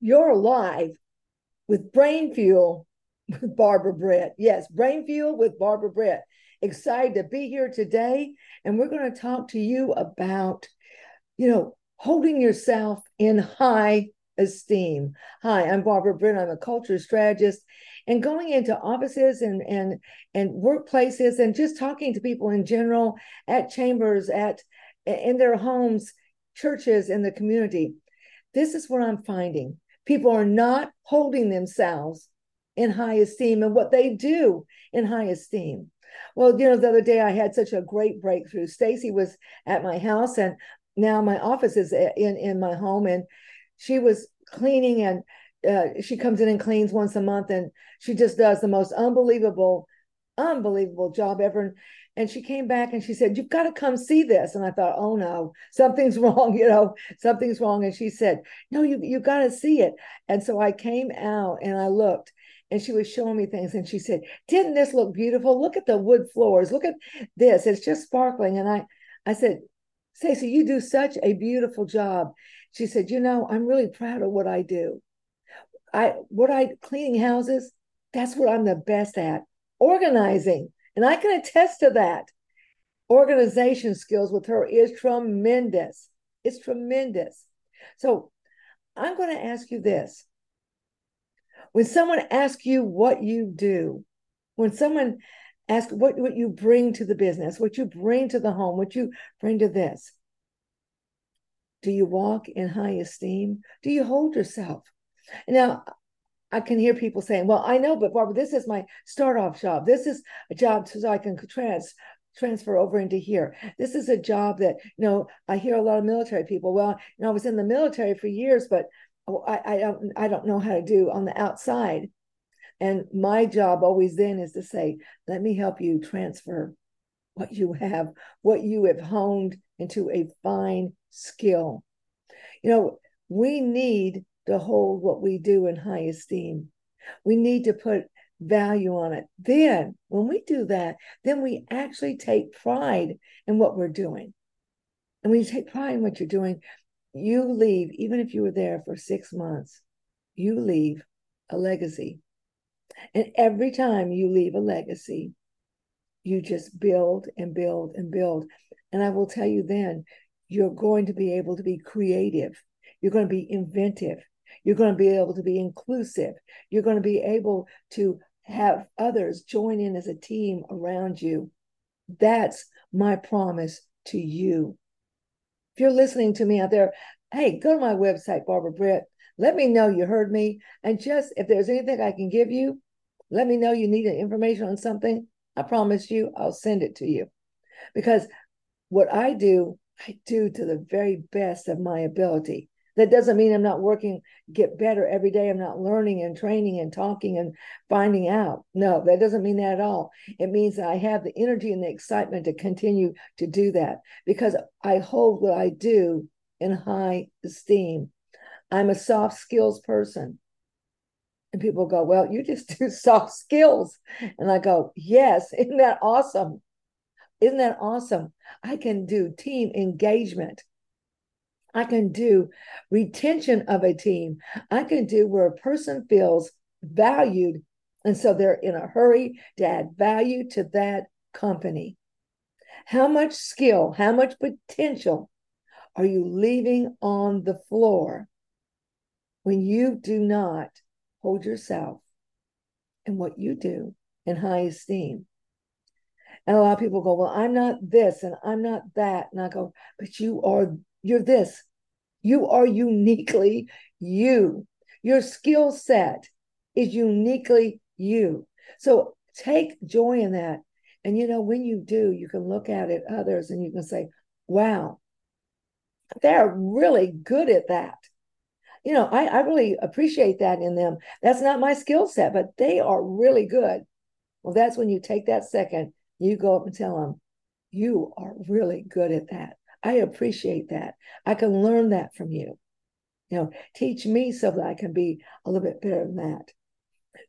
you're live with Brain Fuel with Barbara Britt. Yes, Brain Fuel with Barbara Britt. Excited to be here today. And we're going to talk to you about, you know, holding yourself in high esteem. Hi, I'm Barbara Britt. I'm a culture strategist and going into offices and and and workplaces and just talking to people in general at chambers at in their homes churches in the community this is what i'm finding people are not holding themselves in high esteem and what they do in high esteem. Well you know the other day i had such a great breakthrough. Stacy was at my house and now my office is in in my home and she was cleaning and uh, she comes in and cleans once a month and she just does the most unbelievable unbelievable job ever and she came back and she said you've got to come see this and i thought oh no something's wrong you know something's wrong and she said no you you got to see it and so i came out and i looked and she was showing me things and she said didn't this look beautiful look at the wood floors look at this it's just sparkling and i i said Stacy, you do such a beautiful job. She said, You know, I'm really proud of what I do. I what I cleaning houses, that's what I'm the best at. Organizing. And I can attest to that. Organization skills with her is tremendous. It's tremendous. So I'm going to ask you this. When someone asks you what you do, when someone asks what, what you bring to the business, what you bring to the home, what you bring to this, do you walk in high esteem? Do you hold yourself? Now, I can hear people saying, "Well, I know, but Barbara, this is my start-off job. This is a job so I can trans transfer over into here. This is a job that you know. I hear a lot of military people. Well, you know, I was in the military for years, but oh, I, I don't I don't know how to do on the outside. And my job always then is to say, let me help you transfer what you have, what you have honed into a fine skill. You know, we need to hold what we do in high esteem. We need to put value on it. Then, when we do that, then we actually take pride in what we're doing. And when you take pride in what you're doing, you leave, even if you were there for six months, you leave a legacy. And every time you leave a legacy, you just build and build and build. And I will tell you then, you're going to be able to be creative. You're going to be inventive. You're going to be able to be inclusive. You're going to be able to have others join in as a team around you. That's my promise to you. If you're listening to me out there, hey, go to my website, Barbara Britt. Let me know you heard me. And just if there's anything I can give you, let me know you need information on something. I promise you, I'll send it to you. Because what I do, I do to the very best of my ability. That doesn't mean I'm not working, get better every day. I'm not learning and training and talking and finding out. No, that doesn't mean that at all. It means that I have the energy and the excitement to continue to do that because I hold what I do in high esteem. I'm a soft skills person. And people go, Well, you just do soft skills. And I go, Yes, isn't that awesome? Isn't that awesome? I can do team engagement. I can do retention of a team. I can do where a person feels valued. And so they're in a hurry to add value to that company. How much skill, how much potential are you leaving on the floor when you do not hold yourself and what you do in high esteem? And a lot of people go, Well, I'm not this and I'm not that. And I go, But you are you're this. You are uniquely you. Your skill set is uniquely you. So take joy in that. And you know, when you do, you can look at it others and you can say, wow, they're really good at that. You know, I, I really appreciate that in them. That's not my skill set, but they are really good. Well, that's when you take that second, you go up and tell them, you are really good at that. I appreciate that. I can learn that from you. You know, teach me so that I can be a little bit better than that.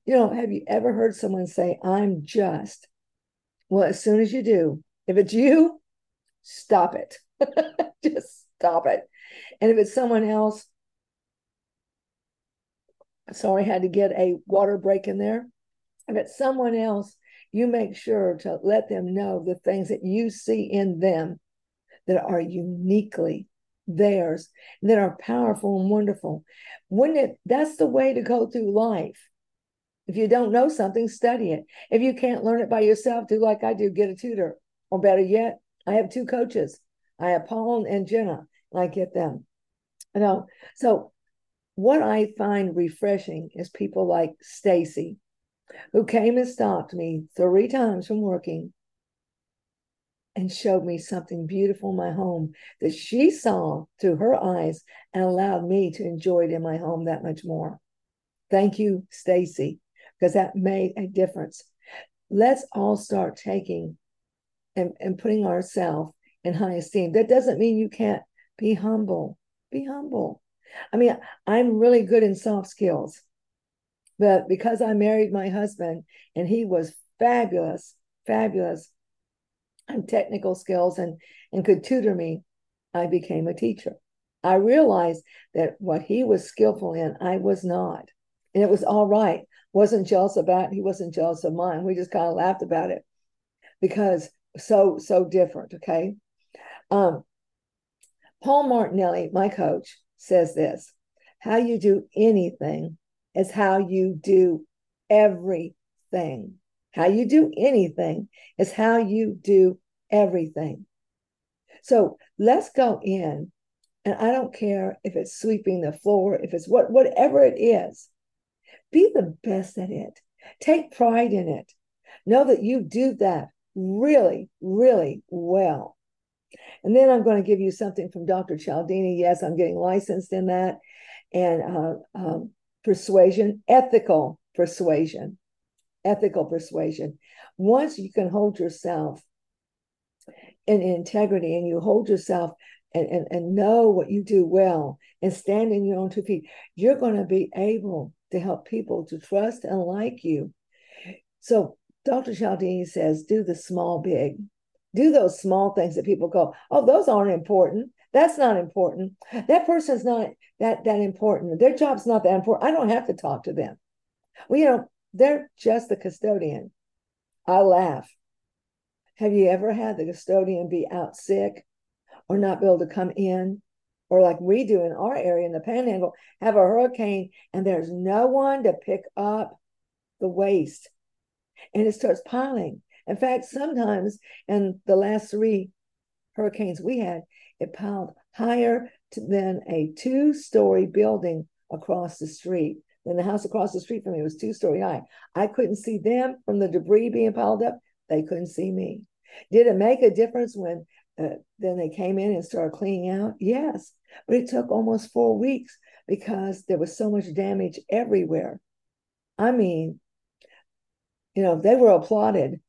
You know, have you ever heard someone say, I'm just? Well, as soon as you do, if it's you, stop it. just stop it. And if it's someone else, Sorry, I had to get a water break in there. If it's someone else, you make sure to let them know the things that you see in them that are uniquely theirs, that are powerful and wonderful. Wouldn't it? That's the way to go through life. If you don't know something, study it. If you can't learn it by yourself, do like I do, get a tutor. Or better yet, I have two coaches. I have Paul and Jenna, and I get them. You know, so what I find refreshing is people like Stacy, who came and stopped me three times from working and showed me something beautiful in my home that she saw through her eyes and allowed me to enjoy it in my home that much more. Thank you, Stacy, because that made a difference. Let's all start taking and, and putting ourselves in high esteem. That doesn't mean you can't be humble. Be humble. I mean, I'm really good in soft skills, but because I married my husband and he was fabulous, fabulous and technical skills and, and could tutor me, I became a teacher. I realized that what he was skillful in, I was not. And it was all right. Wasn't jealous about. He wasn't jealous of mine. We just kind of laughed about it because so, so different. Okay. Um, Paul Martinelli, my coach, says this how you do anything is how you do everything. How you do anything is how you do everything. So let's go in, and I don't care if it's sweeping the floor, if it's what whatever it is, be the best at it. Take pride in it. Know that you do that really, really well. And then I'm going to give you something from Dr. Cialdini. Yes, I'm getting licensed in that. And uh, um, persuasion, ethical persuasion, ethical persuasion. Once you can hold yourself in integrity and you hold yourself and, and, and know what you do well and stand in your own two feet, you're going to be able to help people to trust and like you. So Dr. Cialdini says, do the small big do those small things that people go, oh, those aren't important. That's not important. That person's not that that important. Their job's not that important. I don't have to talk to them. Well, you know, they're just the custodian. I laugh. Have you ever had the custodian be out sick or not be able to come in? Or like we do in our area in the panhandle, have a hurricane and there's no one to pick up the waste. And it starts piling. In fact, sometimes in the last three hurricanes we had, it piled higher than a two story building across the street. Then the house across the street from me was two story high. I couldn't see them from the debris being piled up. They couldn't see me. Did it make a difference when uh, then they came in and started cleaning out? Yes, but it took almost four weeks because there was so much damage everywhere. I mean, you know, they were applauded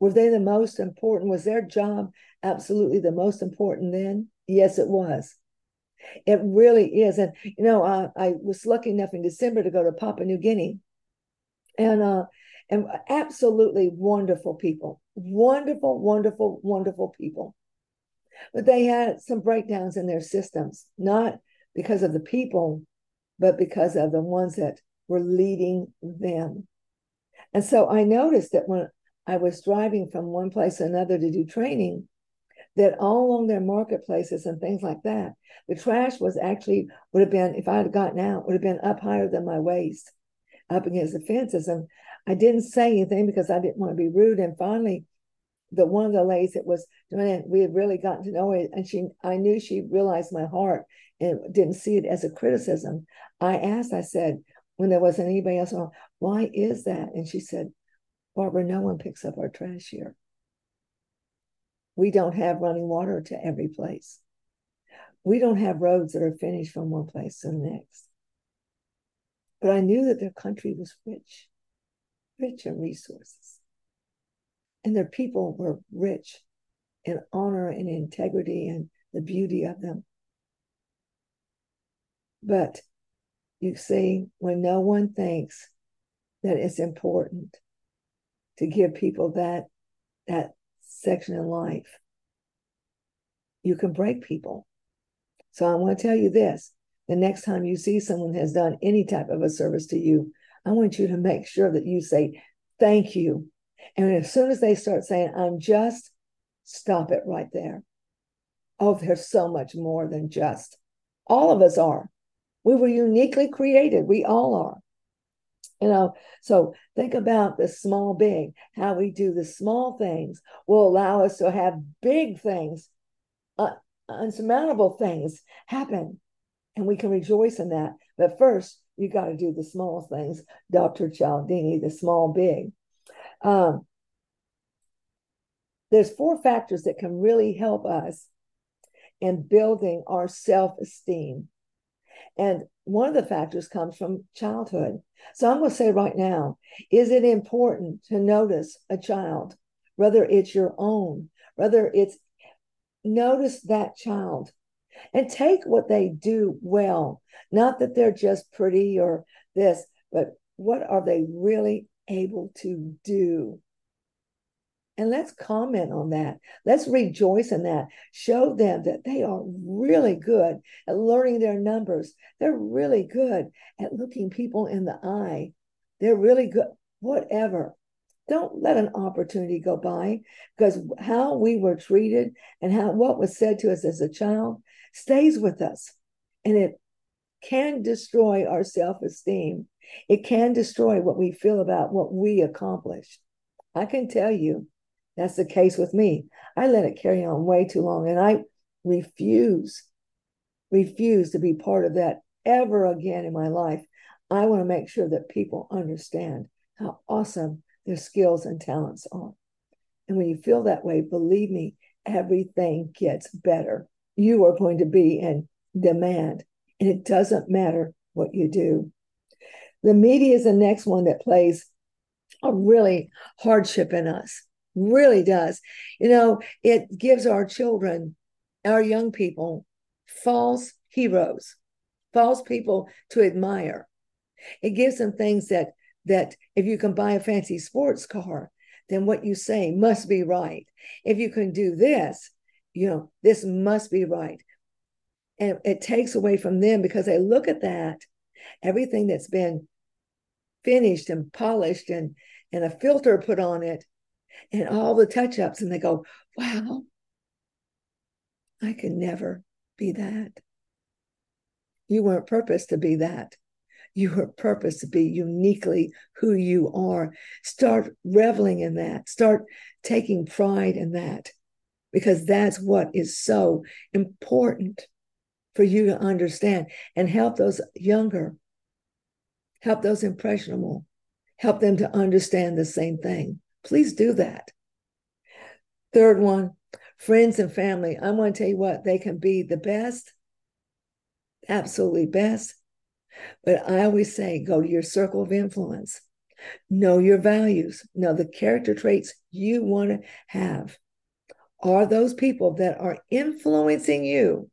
were they the most important? Was their job absolutely the most important then? Yes, it was. It really is. And, you know, uh, I was lucky enough in December to go to Papua New Guinea. And, uh, and absolutely wonderful people, wonderful, wonderful, wonderful people. But they had some breakdowns in their systems, not because of the people, but because of the ones that were leading them. And so I noticed that when I was driving from one place to another to do training, that all along their marketplaces and things like that, the trash was actually would have been, if I had gotten out, would have been up higher than my waist, up against the fences. And I didn't say anything because I didn't want to be rude. And finally, the one of the ladies that was doing it, we had really gotten to know it, and she I knew she realized my heart and didn't see it as a criticism. I asked, I said, when there wasn't anybody else around, why is that? And she said, Barbara, no one picks up our trash here. We don't have running water to every place. We don't have roads that are finished from one place to the next. But I knew that their country was rich, rich in resources. And their people were rich in honor and integrity and the beauty of them. But you see, when no one thinks that it's important, to give people that that section in life. You can break people. So I want to tell you this the next time you see someone has done any type of a service to you, I want you to make sure that you say, thank you. And as soon as they start saying, I'm just, stop it right there. Oh, there's so much more than just. All of us are. We were uniquely created. We all are. You know, so think about the small, big, how we do the small things will allow us to have big things, uh, unsurmountable things happen. And we can rejoice in that. But first, you got to do the small things. Dr. Cialdini, the small, big. Um, there's four factors that can really help us in building our self-esteem. And one of the factors comes from childhood. So I'm going to say right now is it important to notice a child, whether it's your own, whether it's notice that child and take what they do well. Not that they're just pretty or this, but what are they really able to do? And let's comment on that. Let's rejoice in that. Show them that they are really good at learning their numbers. They're really good at looking people in the eye. They're really good, whatever. Don't let an opportunity go by because how we were treated and how what was said to us as a child stays with us. And it can destroy our self esteem. It can destroy what we feel about what we accomplished. I can tell you that's the case with me. I let it carry on way too long, and I refuse, refuse to be part of that ever again in my life. I want to make sure that people understand how awesome their skills and talents are. And when you feel that way, believe me, everything gets better. You are going to be in demand, and it doesn't matter what you do. The media is the next one that plays a really hardship in us really does. You know, it gives our children, our young people, false heroes, false people to admire. It gives them things that that if you can buy a fancy sports car, then what you say must be right. If you can do this, you know, this must be right. And it takes away from them because they look at that, everything that's been finished and polished and and a filter put on it and all the touch ups, and they go, wow, I can never be that. You weren't purposed to be that. You were purposed to be uniquely who you are. Start reveling in that. Start taking pride in that because that's what is so important for you to understand and help those younger, help those impressionable, help them to understand the same thing. Please do that. Third one, friends and family. I want to tell you what, they can be the best, absolutely best. But I always say go to your circle of influence, know your values, know the character traits you want to have. Are those people that are influencing you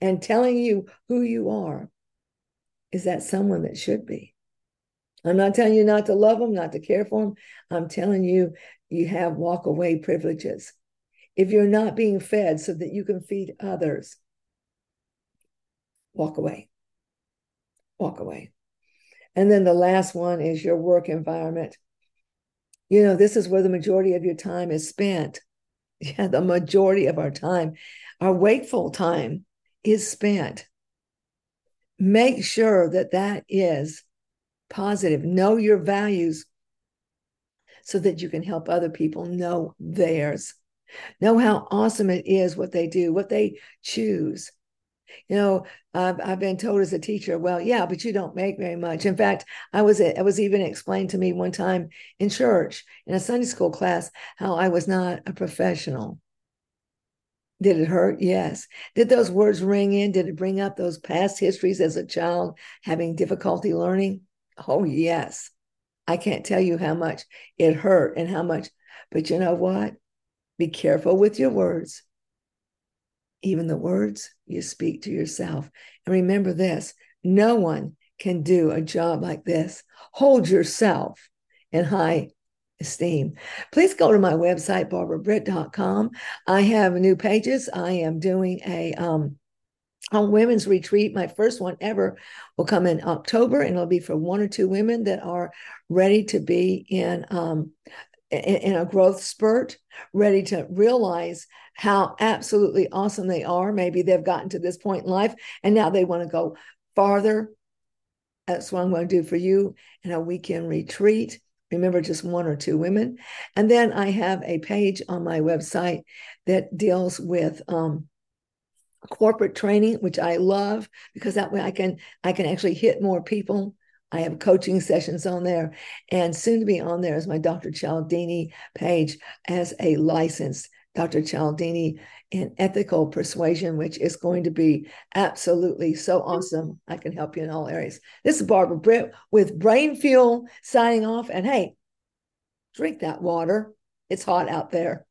and telling you who you are? Is that someone that should be? I'm not telling you not to love them, not to care for them. I'm telling you, you have walk away privileges. If you're not being fed so that you can feed others, walk away. Walk away. And then the last one is your work environment. You know, this is where the majority of your time is spent. Yeah, the majority of our time, our wakeful time is spent. Make sure that that is positive. Know your values so that you can help other people know theirs. Know how awesome it is what they do, what they choose. You know, I've, I've been told as a teacher, well, yeah, but you don't make very much. In fact, I was it was even explained to me one time in church in a Sunday school class how I was not a professional. Did it hurt? Yes. Did those words ring in? Did it bring up those past histories as a child having difficulty learning? Oh, yes. I can't tell you how much it hurt and how much, but you know what? Be careful with your words, even the words you speak to yourself. And remember this no one can do a job like this. Hold yourself in high esteem. Please go to my website, barbarabritt.com. I have new pages. I am doing a um, on women's retreat. My first one ever will come in October, and it'll be for one or two women that are ready to be in um, in, a growth spurt, ready to realize how absolutely awesome they are. Maybe they've gotten to this point in life, and now they want to go farther. That's what I'm going to do for you in a weekend retreat. Remember, just one or two women. And then I have a page on my website that deals with um, corporate training, which I love because that way I can I can actually hit more people. I have coaching sessions on there, and soon to be on there is my Dr. Cialdini page as a licensed Dr. Cialdini in ethical persuasion, which is going to be absolutely so awesome. I can help you in all areas. This is Barbara Britt with Brain Fuel signing off. And hey, drink that water. It's hot out there.